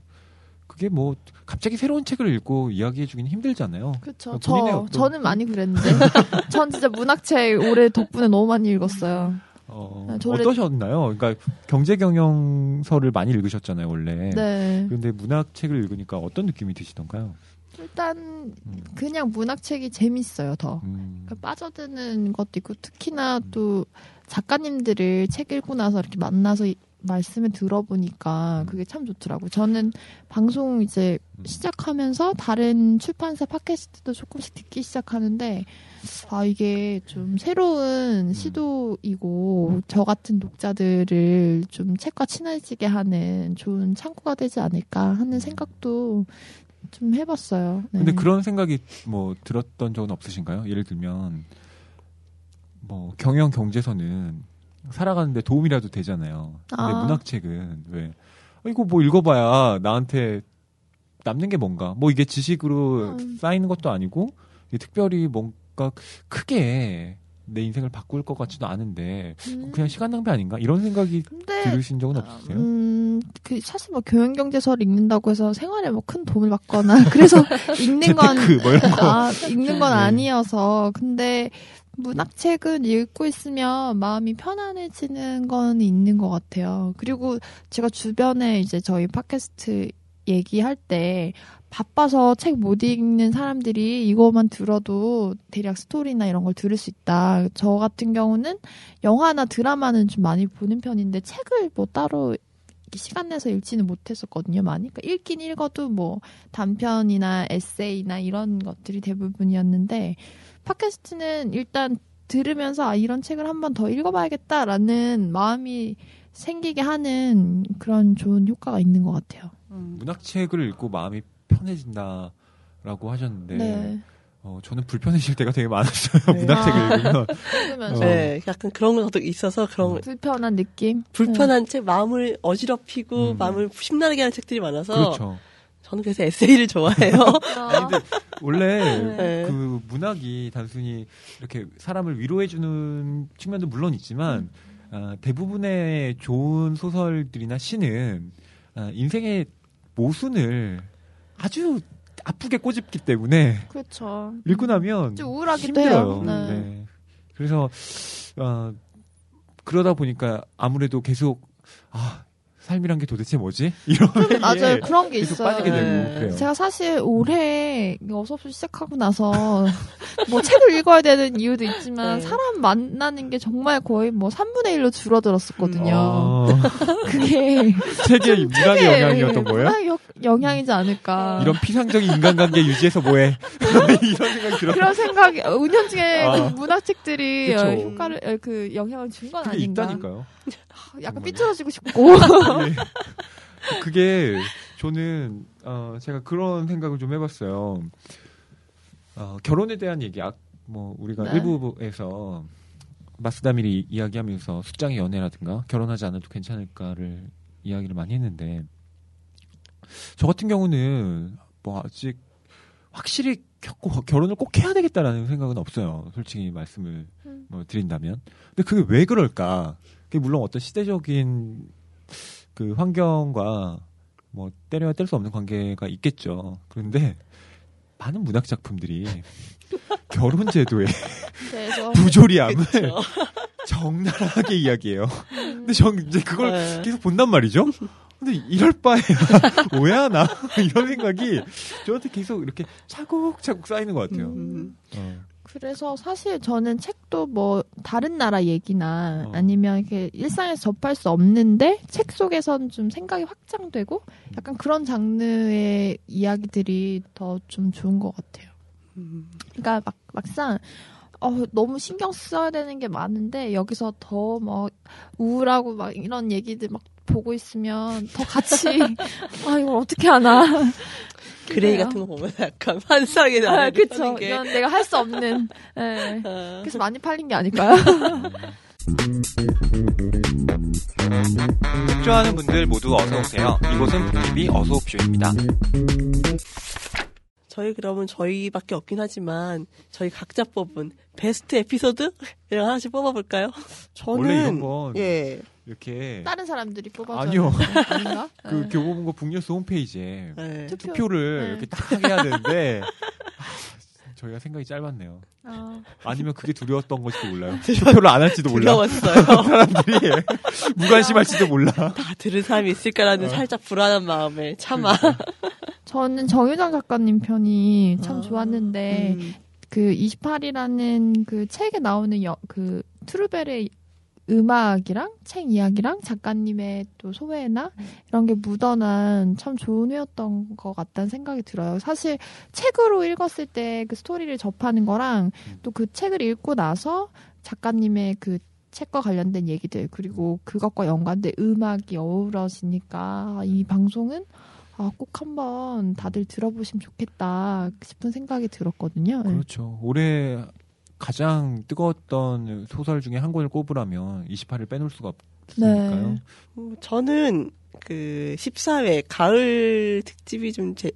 그게 뭐 갑자기 새로운 책을 읽고 이야기해 주기는 힘들잖아요. 그렇죠. 저 저는 많이 그랬는데 전 진짜 문학책 올해 덕분에 너무 많이 읽었어요. 어, 아, 저 원래- 어떠셨나요? 그러니까 경제 경영서를 많이 읽으셨잖아요, 원래. 네. 그런데 문학책을 읽으니까 어떤 느낌이 드시던가요? 일단 음. 그냥 문학책이 재밌어요 더. 음. 그러니까 빠져드는 것도 있고 특히나 또 작가님들을 책 읽고 나서 이렇게 만나서 이- 말씀을 들어보니까 음. 그게 참 좋더라고요. 저는 방송 이제 음. 시작하면서 다른 출판사 팟캐스트도 조금씩 듣기 시작하는데 아 이게 좀 새로운 음. 시도이고 저 같은 독자들을 좀 책과 친해지게 하는 좋은 창구가 되지 않을까 하는 생각도 좀 해봤어요. 네. 근데 그런 생각이 뭐 들었던 적은 없으신가요? 예를 들면 뭐 경영 경제서는 살아가는데 도움이라도 되잖아요. 근데 아. 문학책은 왜 어, 이거 뭐 읽어봐야 나한테 남는 게 뭔가 뭐 이게 지식으로 음. 쌓이는 것도 아니고 이게 특별히 뭔가 크게 내 인생을 바꿀 것 같지도 않은데 음, 그냥 시간 낭비 아닌가 이런 생각이 근데 들으신 적은 없으세요? 음, 그 사실 뭐 교양 경제서를 읽는다고 해서 생활에 뭐 큰 도움을 받거나 그래서 읽는 건 뭐. 아, 읽는 건 네. 아니어서 근데 문학책은 읽고 있으면 마음이 편안해지는 건 있는 것 같아요. 그리고 제가 주변에 이제 저희 팟캐스트 얘기할 때 바빠서 책 못 읽는 사람들이 이거만 들어도 대략 스토리나 이런 걸 들을 수 있다. 저 같은 경우는 영화나 드라마는 좀 많이 보는 편인데 책을 뭐 따로 시간 내서 읽지는 못했었거든요, 많이. 그러니까 읽긴 읽어도 뭐 단편이나 에세이나 이런 것들이 대부분이었는데 팟캐스트는 일단 들으면서 아, 이런 책을 한 번 더 읽어봐야겠다라는 마음이 생기게 하는 그런 좋은 효과가 있는 것 같아요. 음. 문학책을 읽고 마음이 편해진다라고 하셨는데 네. 어, 저는 불편해질 때가 되게 많았어요. 네. 문학책을 아. 읽으면. 어. 네, 약간 그런 것도 있어서 그런 불편한 느낌. 불편한 책, 마음을 어지럽히고 음. 마음을 심란하게 하는 책들이 많아서 그렇죠. 저는 그래서 에세이를 좋아해요. 아, 원래 네. 그 문학이 단순히 이렇게 사람을 위로해주는 측면도 물론 있지만 아, 대부분의 좋은 소설들이나 시는 아, 인생의 모순을 아주 아프게 꼬집기 때문에 그렇죠. 읽고 나면 좀 우울하기도 힘들어요. 해요. 네. 네. 그래서 어, 그러다 보니까 아무래도 계속 아 삶이란 게 도대체 뭐지? 이런 회의에 맞아요. 그런 게 있어요. 빠지게 되고 네. 그래요. 제가 사실 올해 어서없이 시작하고 나서 뭐 책을 읽어야 되는 이유도 있지만 네. 사람 만나는 게 정말 거의 뭐 3분의 1로 줄어들었었거든요. 어, 그게 책의 문학의 영향이었던 거예요? 문학 역- 영향이지 않을까. 이런 피상적인 인간관계 유지해서 뭐해? 이런 생각이 들어. 그런 생각이 은연중에 아. 그 문학책들이 그쵸. 어, 효과를 어, 그 영향을 준 건 아닌가. 있다니까요. 약간. 삐뚤어지고 싶고. 네. 그게 저는 어, 제가 그런 생각을 좀 해봤어요. 어, 결혼에 대한 얘기, 아, 뭐 우리가 네. 일부에서 마스다밀이 이야기하면서 숫장의 연애라든가 결혼하지 않아도 괜찮을까를 이야기를 많이 했는데 저 같은 경우는 뭐 아직 확실히 겪고 결혼을 꼭 해야 되겠다라는 생각은 없어요. 솔직히 말씀을 음. 뭐 드린다면. 근데 그게 왜 그럴까? 물론 어떤 시대적인 그 환경과 뭐 때려야 뗄 수 없는 관계가 있겠죠. 그런데 많은 문학 작품들이 결혼 제도의 그래서 부조리함을. 적나라하게 이야기해요. 근데 저 이제 그걸 네. 계속 본단 말이죠. 근데 이럴 바에야 왜 하나 이런 생각이 저한테 계속 이렇게 차곡차곡 쌓이는 것 같아요. 음. 어. 그래서 사실 저는 책도 뭐 다른 나라 얘기나 어. 아니면 이렇게 일상에서 접할 수 없는데 책 속에선 좀 생각이 확장되고 약간 그런 장르의 이야기들이 더 좀 좋은 것 같아요. 음. 그러니까 막 막상 어, 너무 신경 써야 되는 게 많은데 여기서 더 막 우울하고 막 이런 얘기들 막 보고 있으면 더 같이 아 이걸 어떻게 하나 그레이. 같은 거 보면 약간 환상의 아, 나라를 그쵸 게 이건 내가 할 수 없는 예. 아, 그래서 많이 팔린 게 아닐까요? 책 좋아하는 분들 모두 어서 오세요. 이곳은 북TV 어서 옵쇼입니다. 저희 그러면 저희밖에 없긴 하지만 저희 각자 뽑은 베스트 에피소드 이런 하나씩 뽑아볼까요? 저는 원래 이런 건예 이렇게 다른 사람들이 뽑아줘. 아니요. 아닌가? 그 네. 교보문고 북뉴스 홈페이지에 네. 투표. 투표 를 네. 이렇게 딱 해야 되는데 아, 저희가 생각이 짧았네요. 아, 아니면 그게 두려웠던 것일지도 몰라요. 투표를 안 할지도 몰라. 두려웠어요. 사람들이 무관심할지도 몰라. 다 들은 사람이 있을까라는 어. 살짝 불안한 마음에 참아. 저는 정유정 작가님 편이 참 아, 좋았는데 음. 그 28이라는 그 책에 나오는 여, 그 트루벨의 음악이랑 책 이야기랑 작가님의 또 소회나 이런 게 묻어난 참 좋은 회였던 것 같다는 생각이 들어요. 사실 책으로 읽었을 때 그 스토리를 접하는 거랑 또 그 책을 읽고 나서 작가님의 그 책과 관련된 얘기들 그리고 그것과 연관된 음악이 어우러지니까 이 방송은 아, 꼭 한번 다들 들어보시면 좋겠다 싶은 생각이 들었거든요. 네. 그렇죠. 올해 가장 뜨거웠던 소설 중에 한 권을 꼽으라면 28을 빼놓을 수가 없으니까요. 네. 음, 저는 그 14회 가을 특집이 좀 제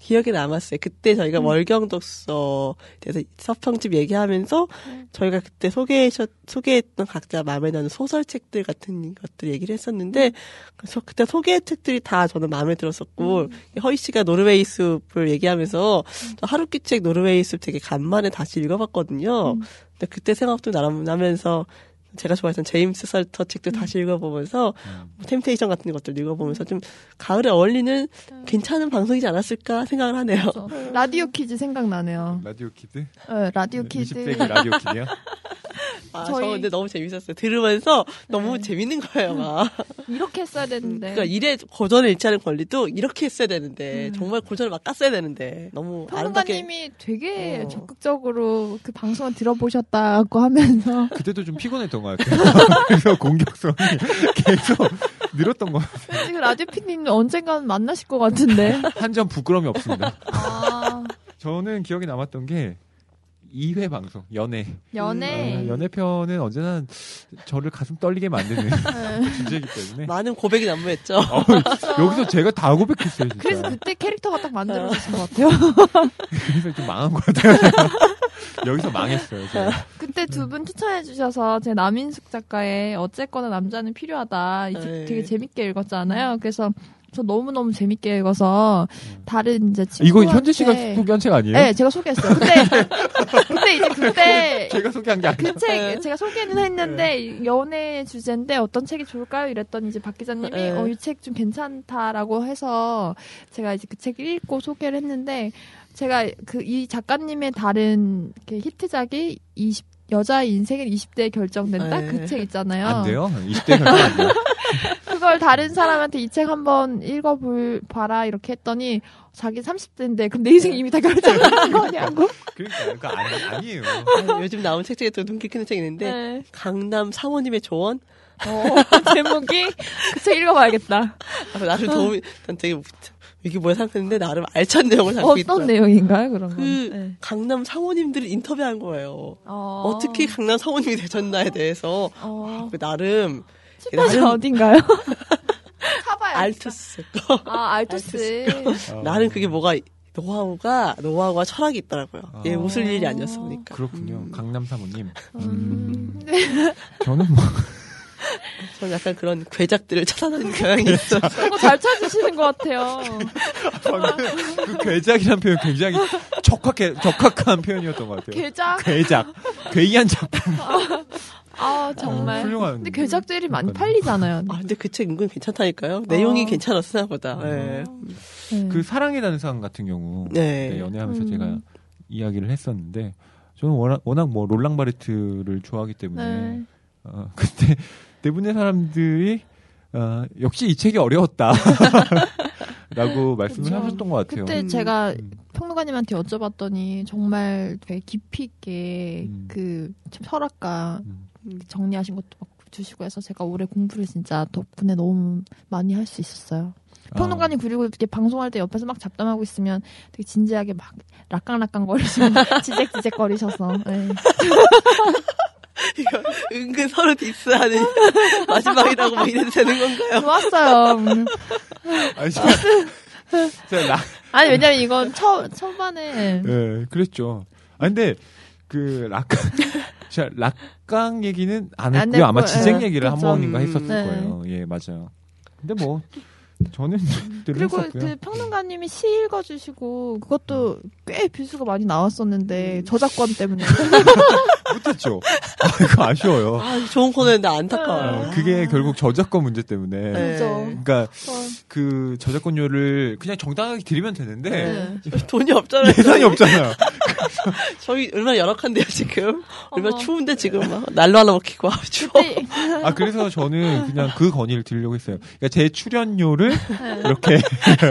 기억에 남았어요. 그때 저희가 음. 월경독서 대해서 서평집 얘기하면서 음. 저희가 그때 소개하셨, 소개했던 각자 마음에 드는 소설책들 같은 것들 얘기를 했었는데 그래서 그때 소개한 책들이 다 저는 마음에 들었었고 허희 씨가 노르웨이 숲을 얘기하면서 저 하루키 책 노르웨이 숲 되게 간만에 다시 읽어봤거든요. 음. 근데 그때 생각도 나- 나면서 제가 좋아했던 제임스 살터 책도 다시 읽어보면서 음. 뭐 템테이션 같은 것들 읽어보면서 좀 가을에 어울리는 괜찮은 방송이지 않았을까 생각을 하네요. 그래서 라디오 퀴즈 생각나네요. 라디오 키드? 네, 라디오 퀴즈. 20세기 라디오 키드요? 아, 저희- 저 근데 너무 재밌었어요. 들으면서 너무 재밌는 거예요, 막. 이렇게 했어야 되는데. 그러니까 일에 고전을 않은 권리도 이렇게 했어야 되는데 음. 정말 고전을 막 깠어야 되는데 너무 아름답게 평론가님이 되게 어. 적극적으로 그 방송을 들어보셨다고 하면서 그때도 좀 피곤했던 것 같아요. 그래서 공격성이 계속 늘었던 것 같아요. 지금 라디오 피디님 언젠가는 만나실 것 같은데. 한 점 부끄러움이 없습니다. 아, 저는 기억에 남았던 게 2회 방송, 연애. 연애. 아, 연애편은 언제나 저를 가슴 떨리게 만드는 네. 주제이기 때문에. 많은 고백이 난무했죠. 어우, 여기서 제가 다 고백했어요, 진짜. 그래서 그때 캐릭터가 딱 만들어졌을 것 같아요. 그래서 좀 망한 것 같아요. 여기서 망했어요, 제가. 그때 두 분 추천해 주셔서 제 남인숙 작가의 어쨌거나 남자는 필요하다 이책 네. 되게 재밌게 읽었잖아요. 그래서 저 너무 너무 재밌게 읽어서 다른 이제 친구한테 이거 현재 씨가 소개한 책 아니에요? 네, 제가 소개했어요. 근데 근데 이제 그때 제가 소개한 게 아니라. 그책 제가 소개는 했는데 연애 주제인데 어떤 책이 좋을까요? 이랬더니 이제 박 기자님이 네. 어 이 책 좀 괜찮다라고 해서 제가 이제 그 책을 읽고 소개를 했는데 제가 그 이 작가님의 다른 이렇게 히트작이 20 여자의 인생은 20대에 결정된다 네. 그책 있잖아요. 안 돼요? 20대 결정. 그걸 다른 사람한테 이 책 한번 읽어볼 봐라 이렇게 했더니 자기 30대인데 근데 인생 이미 다 결정한 거냐고. 그러니까, 그거 아니, 아니에요. 아, 요즘 나온 책 중에 또 눈길 끄는 책이 있는데 네. 강남 사모님의 조언 어, 제목이 그 책 읽어봐야겠다. 아, 나름 도움이 난 되게 이게 뭐야 생각했는데 나름 알찬 내용을 담고 어떤 있더라고요. 내용인가요, 그런 건? 그 네. 강남 사모님들을 인터뷰한 거예요. 어, 어떻게 강남 사모님이 되셨나에 대해서 어, 그 나름 출판사 나름- 어딘가요? 사봐요. 알투스 아, 알투스. 어. 나는 그게 뭐가 노하우가 노하우와 철학이 있더라고요. 얘 어. 웃을 일이 아니었어 보니까. 그렇군요. 강남 사모님. 음, 저는 뭐, 저는 약간 그런 괴작들을 찾아다니는 경향이 있어. 그거 잘 찾으시는 것 같아요. 그 괴작이란 표현 굉장히 적확해, 적확한 표현이었던 것 같아요. 괴작? 괴작. 괴이한 작품. 아, 정말. 어, 훌륭한. 근데 괴작들이 많이 그러니까요. 팔리잖아요. 아 근데 그 책 은근 괜찮다니까요. 내용이 어. 괜찮았어 생각보다. 예. 네. 그 사랑의 단상 같은 경우. 네. 네, 연애하면서 음. 제가 이야기를 했었는데, 저는 워낙, 워낙 뭐 롤랑 바레트를 좋아하기 때문에, 네. 어, 그때 대부분의 사람들이, 어, 역시 이 책이 어려웠다. 라고 말씀을 그쵸. 하셨던 것 같아요. 그때 음. 제가 음. 평론가님한테 여쭤봤더니 정말 되게 깊이 있게 음. 그 철학과 음. 정리하신 것도 막 주시고 해서 제가 올해 공부를 진짜 덕분에 너무 많이 할 수 있었어요. 평론가님 그리고 이렇게 방송할 때 옆에서 막 잡담하고 있으면 되게 진지하게 막 락강락강 거리시고 지적지적 거리셔서 네. 이거 은근 서로 디스하는 마지막이라고 뭐 이래도 되는 건가요? 좋았어요. 음. 아, 제가, 제가 락, 아니 왜냐면 이건 초 초반에 네, 그랬죠. 아, 근데, 그, 락, 제가 락강 얘기는 안안 했고요. 아마 지쟁 예, 얘기를 그쵸. 한 번인가 음, 했었을 네. 거예요. 예, 맞아요. 근데 뭐 저는 늘 그리고 했었고요. 그 평론가님이 시 읽어주시고 그것도 꽤 뷰수가 많이 나왔었는데 음. 저작권 때문에 못했죠. 아, 이거 아쉬워요. 아, 좋은 코너인데 안타까워요. 어, 그게 결국 저작권 문제 때문에. 네. 그러니까 어, 그 저작권료를 그냥 정당하게 드리면 되는데 네. 돈이 없잖아요. 예산이 없잖아요. 저희 얼마나 열악한데요, 지금. 얼마나. 추운데, 지금. 막 날로 하나 먹히고, 아, 추워. 아 그래서 저는 그냥 그 건의를 드리려고 했어요. 그러니까 제 출연료를 네. 이렇게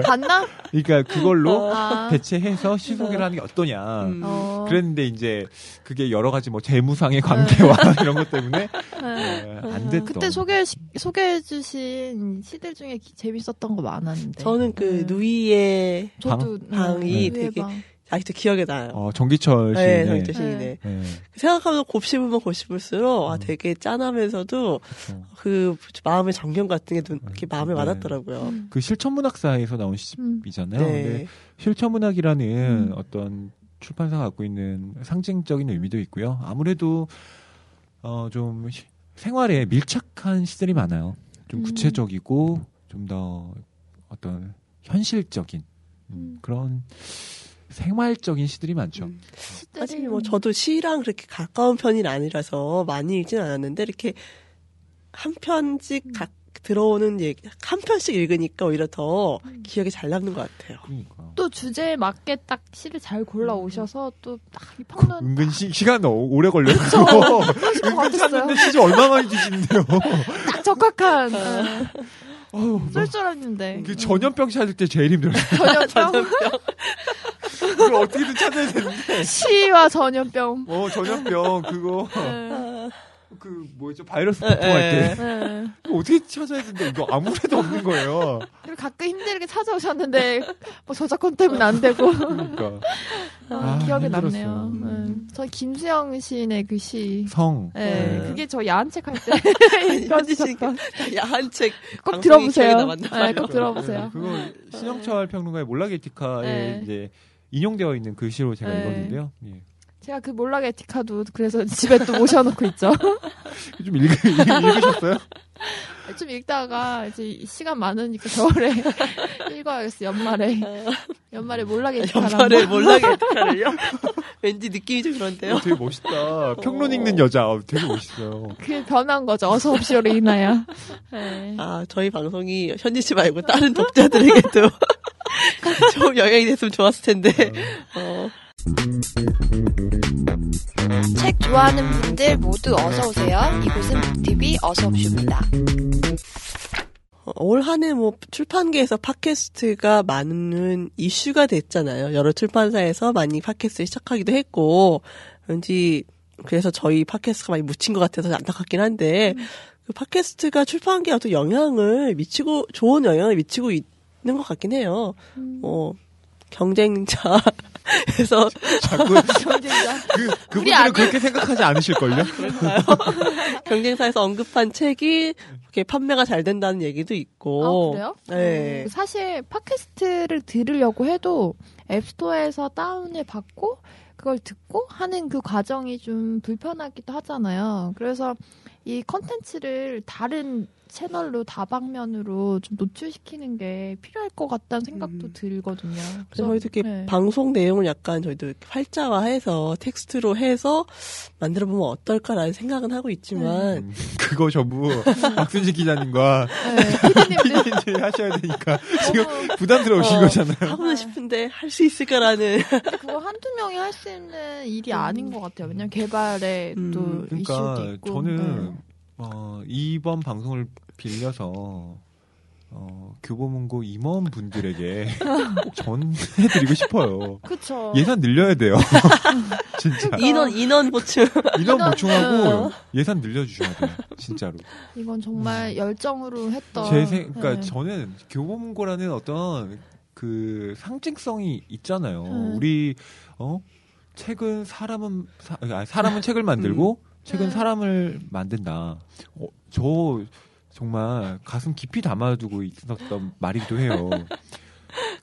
봤나? 그러니까 그걸로 아, 대체해서 시소개를 하는 게 어떠냐. 음. 어. 그랬는데 이제 그게 여러 가지 뭐 재무상의 관계와 이런 것 때문에 네. 예, 안 됐던. 그때 소개 소개해 주신 시들 중에 기- 재밌었던 거 많았는데. 저는 그, 네. 누이의 저도 방이 네, 되게 방. 아직도 기억에 나요. 어, 정기철 네, 씨네. 정기철 시인의. 네. 생각하면 곱씹으면 곱씹을수록, 아, 음. 되게 짠하면서도, 그렇죠. 그, 마음의 정경 같은 게 눈, 이렇게 마음에 네. 와닿더라고요. 음. 그 실천문학사에서 나온 음. 시집이잖아요. 근데 네. 실천문학이라는 음. 어떤 출판사가 갖고 있는 상징적인 의미도 있고요. 아무래도 어, 좀 시- 생활에 밀착한 시들이 많아요. 좀 음. 구체적이고 좀더 어떤 현실적인 음, 음. 그런 생활적인 시들이 많죠. 음. 사실 뭐 저도 시랑 그렇게 가까운 편이 아니라서 많이 읽진 않았는데 이렇게 한 편씩 음. 각 들어오는 얘기 한 편씩 읽으니까 오히려 더 음. 기억에 잘 남는 것 같아요. 그러니까 또 주제에 맞게 딱 시를 잘 골라 오셔서 또딱이 평론 은근 시, 시간 오- 오래 걸려요. 은근. 찾는데 시집 얼마 많이 주시는데요. 딱 적합한 어, 어우, 쏠쏠했는데 그 전염병 찾을 때 제일 힘들어요. 전염병 그걸 어떻게든 찾아야 되는데. 시와 전염병. 어, 전염병, 그거. 네. 그, 뭐였죠? 바이러스 에, 보통할 에. 때. 네. 그거 어떻게 찾아야 되는데, 이거 아무래도 없는 거예요. 그리고 가끔 힘들게 찾아오셨는데 뭐 저작권 때문에 안 되고 그러니까. 아, 아, 기억에 힘들었어요. 남네요. 음. 네. 저 김수영 시인의 그 시. 성. 네, 네. 그게 저 야한 책 할때 현지 씨 읽어주셨던. 야한 책 꼭 들어보세요. 네, 꼭 들어보세요. 네, 그거 신영철 평론가의 몰락 에티카에 네. 이제 인용되어 있는 글씨로 제가 네. 읽었는데요. 예. 제가 그 몰락 에티카도 그래서 집에 또 모셔놓고 있죠. 좀 읽, 읽으셨어요? 좀 읽다가 이제 시간 많으니까 겨울에 읽어야겠어 연말에 연말에 몰락 에티카를 연말에 한번. 몰락의 에티카를요? 왠지 느낌이 좀 그런데요. 어, 되게 멋있다. 평론 읽는 여자. 어, 되게 멋있어요. 그게 변한 거죠. 어서 옵시오로 인하여. 네. 아 저희 방송이 현지 씨 말고 다른 독자들에게도 좀 영향이 됐으면 좋았을 텐데. 어. 책 좋아하는 분들 모두 어서 오세요. 이곳은 북TV 어서 옵쇼입니다. 올 한해 뭐 출판계에서 팟캐스트가 많은 이슈가 됐잖아요. 여러 출판사에서 많이 팟캐스트를 시작하기도 했고, 왠지 그래서 저희 팟캐스트가 많이 묻힌 것 같아서 안타깝긴 한데, 그 팟캐스트가 출판계에 어떤 영향을 미치고, 좋은 영향을 미치고 있는 것 같긴 해요. 뭐, 경쟁자에서 자꾸 경쟁자. 그, 그분들은 아들. 그렇게 생각하지 않으실걸요? 경쟁사에서 언급한 책이 이렇게 판매가 잘 된다는 얘기도 있고. 아, 그래요? 네. 어, 사실 팟캐스트를 들으려고 해도 앱스토어에서 다운을 받고 그걸 듣고 하는 그 과정이 좀 불편하기도 하잖아요. 그래서 이 컨텐츠를 다른 채널로 다방면으로 좀 노출시키는 게 필요할 것 같다는 생각도 음. 들거든요. 그래서 저희도 이렇게 네. 방송 내용을 약간 저희도 활자화해서 텍스트로 해서 만들어 보면 어떨까라는 생각은 하고 있지만 음, 그거 전부 박순식 기자님과 네, 피디님들 PD님들이 하셔야 되니까 지금 너무 부담스러우신 어, 거잖아요. 하고는 싶은데 할 수 있을까라는 그거 한두 명이 할 수 있는 일이 아닌 것 같아요. 왜냐면 개발에 음, 또 이슈도 그러니까 있고. 저는 네. 어, 이번 방송을 빌려서 어, 교보문고 임원분들에게 꼭 전해드리고 싶어요. 그쵸. 예산 늘려야 돼요. 진짜. 인원 인원 보충 인원 보충하고 음. 예산 늘려주셔야 돼요. 진짜로. 이건 정말 열정으로 했던. 제 생, 그러니까 네. 저는 교보문고라는 어떤 그 상징성이 있잖아요. 음. 우리 어 책은 사람은 사, 아니, 사람은 책을 만들고 책은 음. 사람을 만든다. 어, 저 정말 가슴 깊이 담아두고 있었던 말이기도 해요.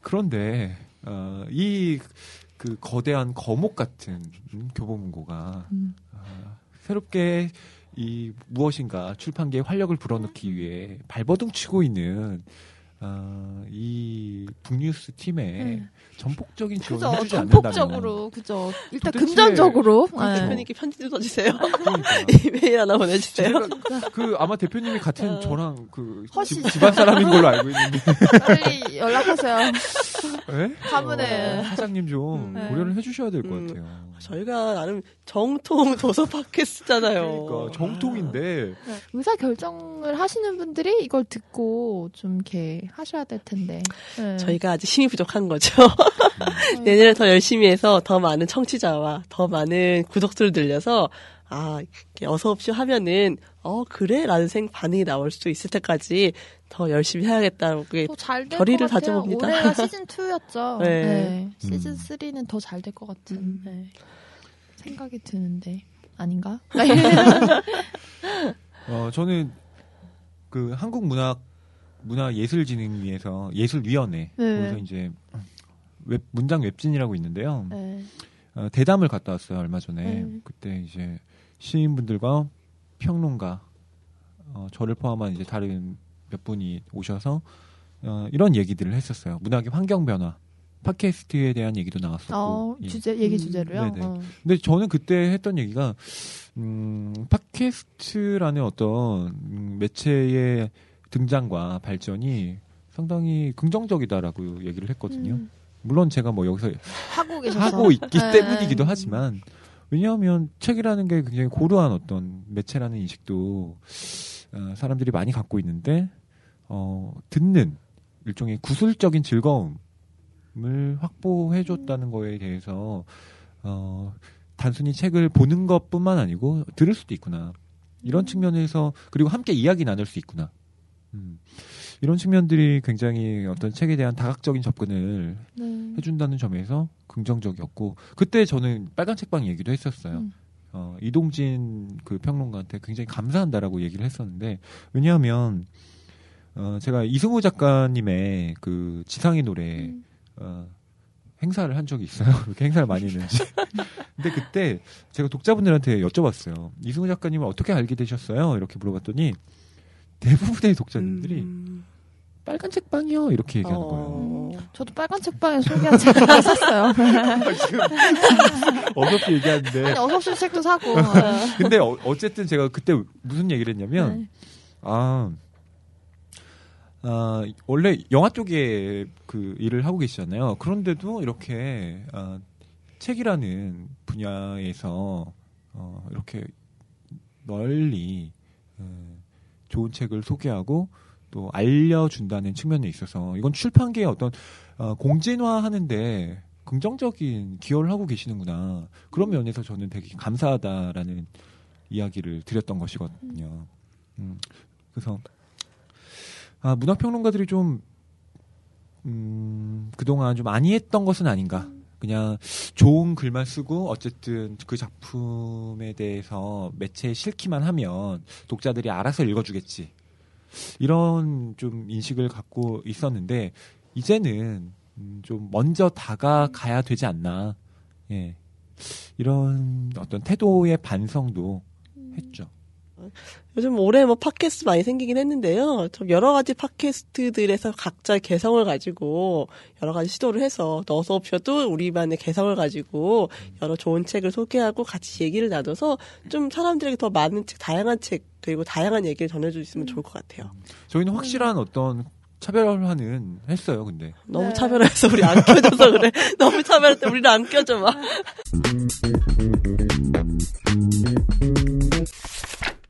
그런데 어, 이그 거대한 거목 같은 음, 교보문고가 음. 아, 새롭게 이 무엇인가 출판계에 활력을 불어넣기 위해 발버둥 치고 있는 어, 이 북뉴스 팀에 네. 전폭적인 지원을 그죠. 해주지 않는다면 전폭적으로 그죠. 일단 금전적으로. 아, 네. 대표님께 편지도 써주세요. 그러니까. 이메일 하나 보내주세요. 그 아마 대표님이 같은 어. 저랑 그. 집, 집안 사람인 걸로 알고 있는데 빨리 연락하세요. 네? 가문에. 어, 사장님 좀 음. 고려를 해주셔야 될것 음. 같아요. 저희가 나름 정통 도서 팟캐스트잖아요. 그러니까 정통인데 의사 결정을 하시는 분들이 이걸 듣고 좀 이렇게 하셔야 될 텐데. 네. 저희가 아직 힘이 부족한 거죠. 저희가- 내년에 더 열심히 해서 더 많은 청취자와 더 많은 구독자를 늘려서 아 어서 없이 하면은 어 그래 라는 생 반응이 나올 수 있을 때까지 더 열심히 해야겠다고 그게 더 잘될 것 결의를 같아요. 다져봅니다. 올해가 시즌 2였죠. 네. 네. 시즌 음. 3는 더 잘 될 것 같은 음. 네. 생각이 드는데 아닌가? 어, 저는 그 한국 문학 문화 예술진흥위에서 예술위원회 네. 거기서 이제 웹 문장 웹진이라고 있는데요. 네. 어, 대담을 갔다 왔어요 얼마 전에. 네. 그때 이제 시인분들과 평론가 어, 저를 포함한 이제 다른 몇 분이 오셔서 어, 이런 얘기들을 했었어요. 문학의 환경 변화, 팟캐스트에 대한 얘기도 나왔었고. 어, 예. 주제 얘기 음, 주제로요. 네네. 어. 근데 저는 그때 했던 얘기가 음, 팟캐스트라는 어떤 음, 매체의 등장과 발전이 상당히 긍정적이다라고 얘기를 했거든요. 음, 물론 제가 뭐 여기서 하고 하고 있기 네. 때문이기도 하지만 왜냐하면 책이라는 게 굉장히 고루한 어떤 매체라는 인식도 어, 사람들이 많이 갖고 있는데 어, 듣는 일종의 구술적인 즐거움을 확보해 줬다는 거에 대해서 어, 단순히 책을 보는 것뿐만 아니고 들을 수도 있구나 이런 음. 측면에서 그리고 함께 이야기 나눌 수 있구나 음, 이런 측면들이 굉장히 어떤 책에 대한 다각적인 접근을 네. 해준다는 점에서 긍정적이었고 그때 저는 빨간 책방 얘기도 했었어요. 음. 어, 이동진 그 평론가한테 굉장히 감사한다라고 얘기를 했었는데 왜냐하면 어, 제가 이승우 작가님의 그 지상의 노래 음. 어, 행사를 한 적이 있어요. 그렇게 행사를 많이 했는지. 근데 그때 제가 독자분들한테 여쭤봤어요. 이승우 작가님을 어떻게 알게 되셨어요? 이렇게 물어봤더니 대부분의 독자님들이 음, 빨간 책방이요 이렇게 얘기하는 거예요. 어, 저도 빨간 책방에 소개한 책을 샀어요. 지금 어설프게 얘기하는데 아니 어섭씨 책도 사고. 근데 어, 어쨌든 제가 그때 무슨 얘기를 했냐면 네. 아, 아 원래 영화 쪽에 그 일을 하고 계시잖아요. 그런데도 이렇게 아, 책이라는 분야에서 어, 이렇게 널리 음, 좋은 책을 소개하고 또 알려준다는 측면에 있어서 이건 출판계의 어떤 어, 공진화하는데 긍정적인 기여를 하고 계시는구나 그런 면에서 저는 되게 감사하다라는 이야기를 드렸던 것이거든요. 음, 그래서 아, 문학평론가들이 좀 음, 그동안 좀 많이 했던 것은 아닌가. 그냥 좋은 글만 쓰고 어쨌든 그 작품에 대해서 매체에 실기만 하면 독자들이 알아서 읽어주겠지. 이런 좀 인식을 갖고 있었는데 이제는 음, 좀 먼저 다가가야 되지 않나. 예. 이런 어떤 태도의 반성도 했죠. 요즘 올해 뭐 팟캐스트 많이 생기긴 했는데요. 좀 여러 가지 팟캐스트들에서 각자의 개성을 가지고 여러 가지 시도를 해서 너서 없어도 우리만의 개성을 가지고 여러 좋은 책을 소개하고 같이 얘기를 나눠서 좀 사람들에게 더 많은 책, 다양한 책 그리고 다양한 얘기를 전해줄 수 있으면 좋을 것 같아요. 저희는 확실한 어떤 차별화는 했어요, 근데. 너무 네. 차별해서 우리 안 껴줘서 그래. 너무 차별할 때 우리를 안 껴줘 막.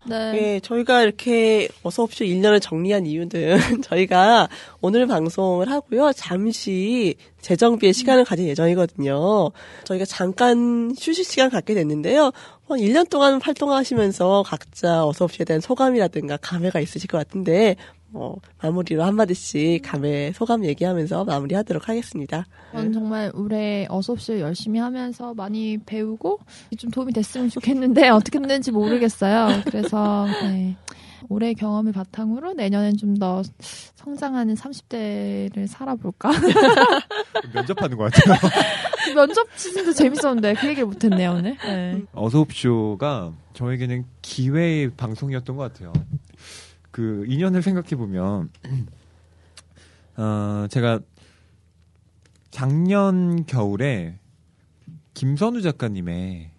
네. 예, 저희가 이렇게 어서 없이 1년을 정리한 이유는 저희가 오늘 방송을 하고요. 잠시 재정비의 시간을 가질 예정이거든요. 저희가 잠깐 휴식 시간 갖게 됐는데요. 한 1년 동안 활동하시면서 각자 어서 없이에 대한 소감이라든가 감회가 있으실 것 같은데 뭐 마무리로 한마디씩 감회 소감 얘기하면서 마무리하도록 하겠습니다. 전 정말 올해 어섭쇼 열심히 하면서 많이 배우고 좀 도움이 됐으면 좋겠는데 어떻게 됐는지 모르겠어요. 그래서 네. 올해 경험을 바탕으로 내년엔 좀 더 성장하는 30대를 살아볼까? 면접하는 것 같아요. 그 면접 시즌도 재밌었는데 그 얘기를 못했네요 오늘. 네. 어서옵쇼가 저에게는 기회의 방송이었던 것 같아요. 그 인연을 생각해 보면 어, 제가 작년 겨울에 김선우 작가님의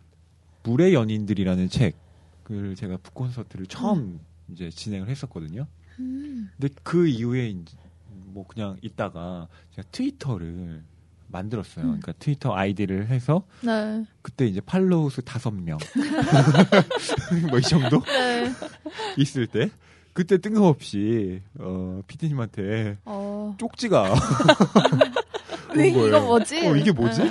물의 연인들이라는 책을 제가 북 콘서트를 처음 이제 진행을 했었거든요. 근데 그 이후에 이제 뭐 그냥 있다가 제가 트위터를 만들었어요. 음. 그러니까 트위터 아이디를 해서 네. 그때 이제 팔로우 수 다섯 명. 뭐 이 정도 네. 있을 때 그때 뜬금없이 어 피디님한테 어. 쪽지가 왜. 이거 뭐지? 어 이게 뭐지?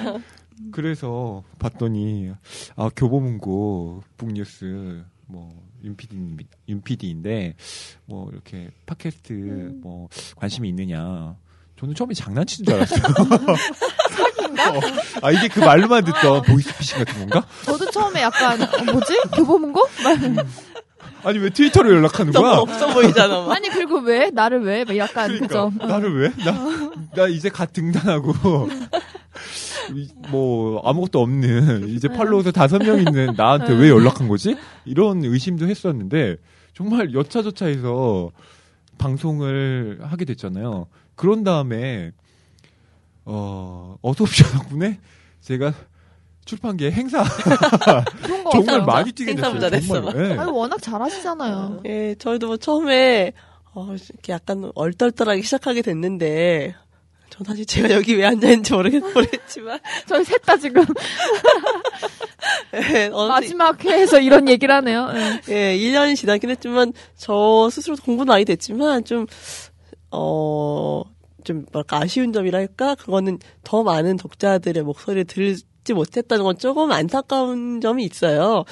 그래서 봤더니 아 교보문고 북뉴스 뭐 윤피디 윤피디인데 뭐 이렇게 팟캐스트 음. 뭐 관심이 있느냐. 저는 처음에 장난치는 줄 알았어요. 어, 아 이게 그 말로만 듣던 보이스피싱 같은 건가? 저도 처음에 약간 어, 뭐지? 교보문고? 막- 아니 왜 트위터로 연락하는 너무 거야? 없어 보이잖아. 막. 아니 그리고 왜 나를 왜? 막 약간 그러니까 그죠? 나를 왜? 나, 나 이제 갓 등단하고 이- 뭐 아무것도 없는 이제 팔로워서 다섯 명 있는 나한테 왜 연락한 거지? 이런 의심도 했었는데 정말 여차저차해서 방송을 하게 됐잖아요. 그런 다음에 어 어소옵션 덕분에 제가 출판계 행사 정말. 많이 뛰게 행사부자 됐어요. 됐어. 정말. 예. 아니 워낙 잘하시잖아요. 예, 저희도 뭐 처음에 어, 이렇게 약간 얼떨떨하게 시작하게 됐는데 전 사실 제가 여기 왜 앉아 있는지 모르겠, 모르겠지만 저희 셋 다 지금 예, 어느 마지막 회에서 이런 얘기를 하네요. 예. 예, 1년이 지나긴 했지만, 저 스스로도 공부는 많이 됐지만, 좀, 어, 좀, 뭐랄까, 아쉬운 점이랄까? 그거는 더 많은 독자들의 목소리를 들지 못했다는 건 조금 안타까운 점이 있어요.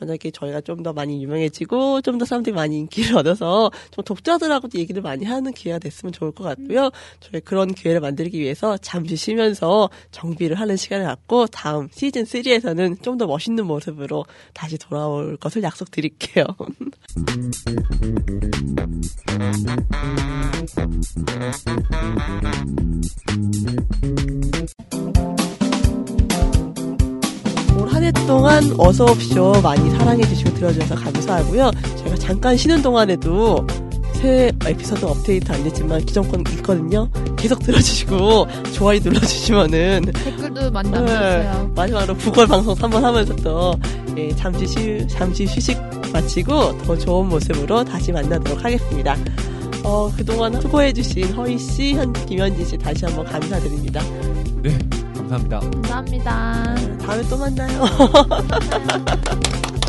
만약에 저희가 좀 더 많이 유명해지고, 좀 더 사람들이 많이 인기를 얻어서, 좀 독자들하고도 얘기를 많이 하는 기회가 됐으면 좋을 것 같고요. 저희 그런 기회를 만들기 위해서 잠시 쉬면서 정비를 하는 시간을 갖고, 다음 시즌 3에서는 좀 더 멋있는 모습으로 다시 돌아올 것을 약속드릴게요. 올한해 동안 어서옵쇼 많이 사랑해주시고 들어주셔서 감사하고요. 제가 잠깐 쉬는 동안에도 새 에피소드 업데이트 안 됐지만 기존 건 있거든요. 계속 들어주시고 좋아요 눌러주시면은 댓글도 많이 네, 남겨주세요. 마지막으로 구걸 방송 3번 하면서 또 예, 잠시 쉬, 잠시 휴식 마치고 더 좋은 모습으로 다시 만나도록 하겠습니다. 어, 그동안 수고해주신 허희 씨, 현, 김현지 씨 다시 한번 감사드립니다. 네, 감사합니다. 감사합니다. 다음에 또 만나요.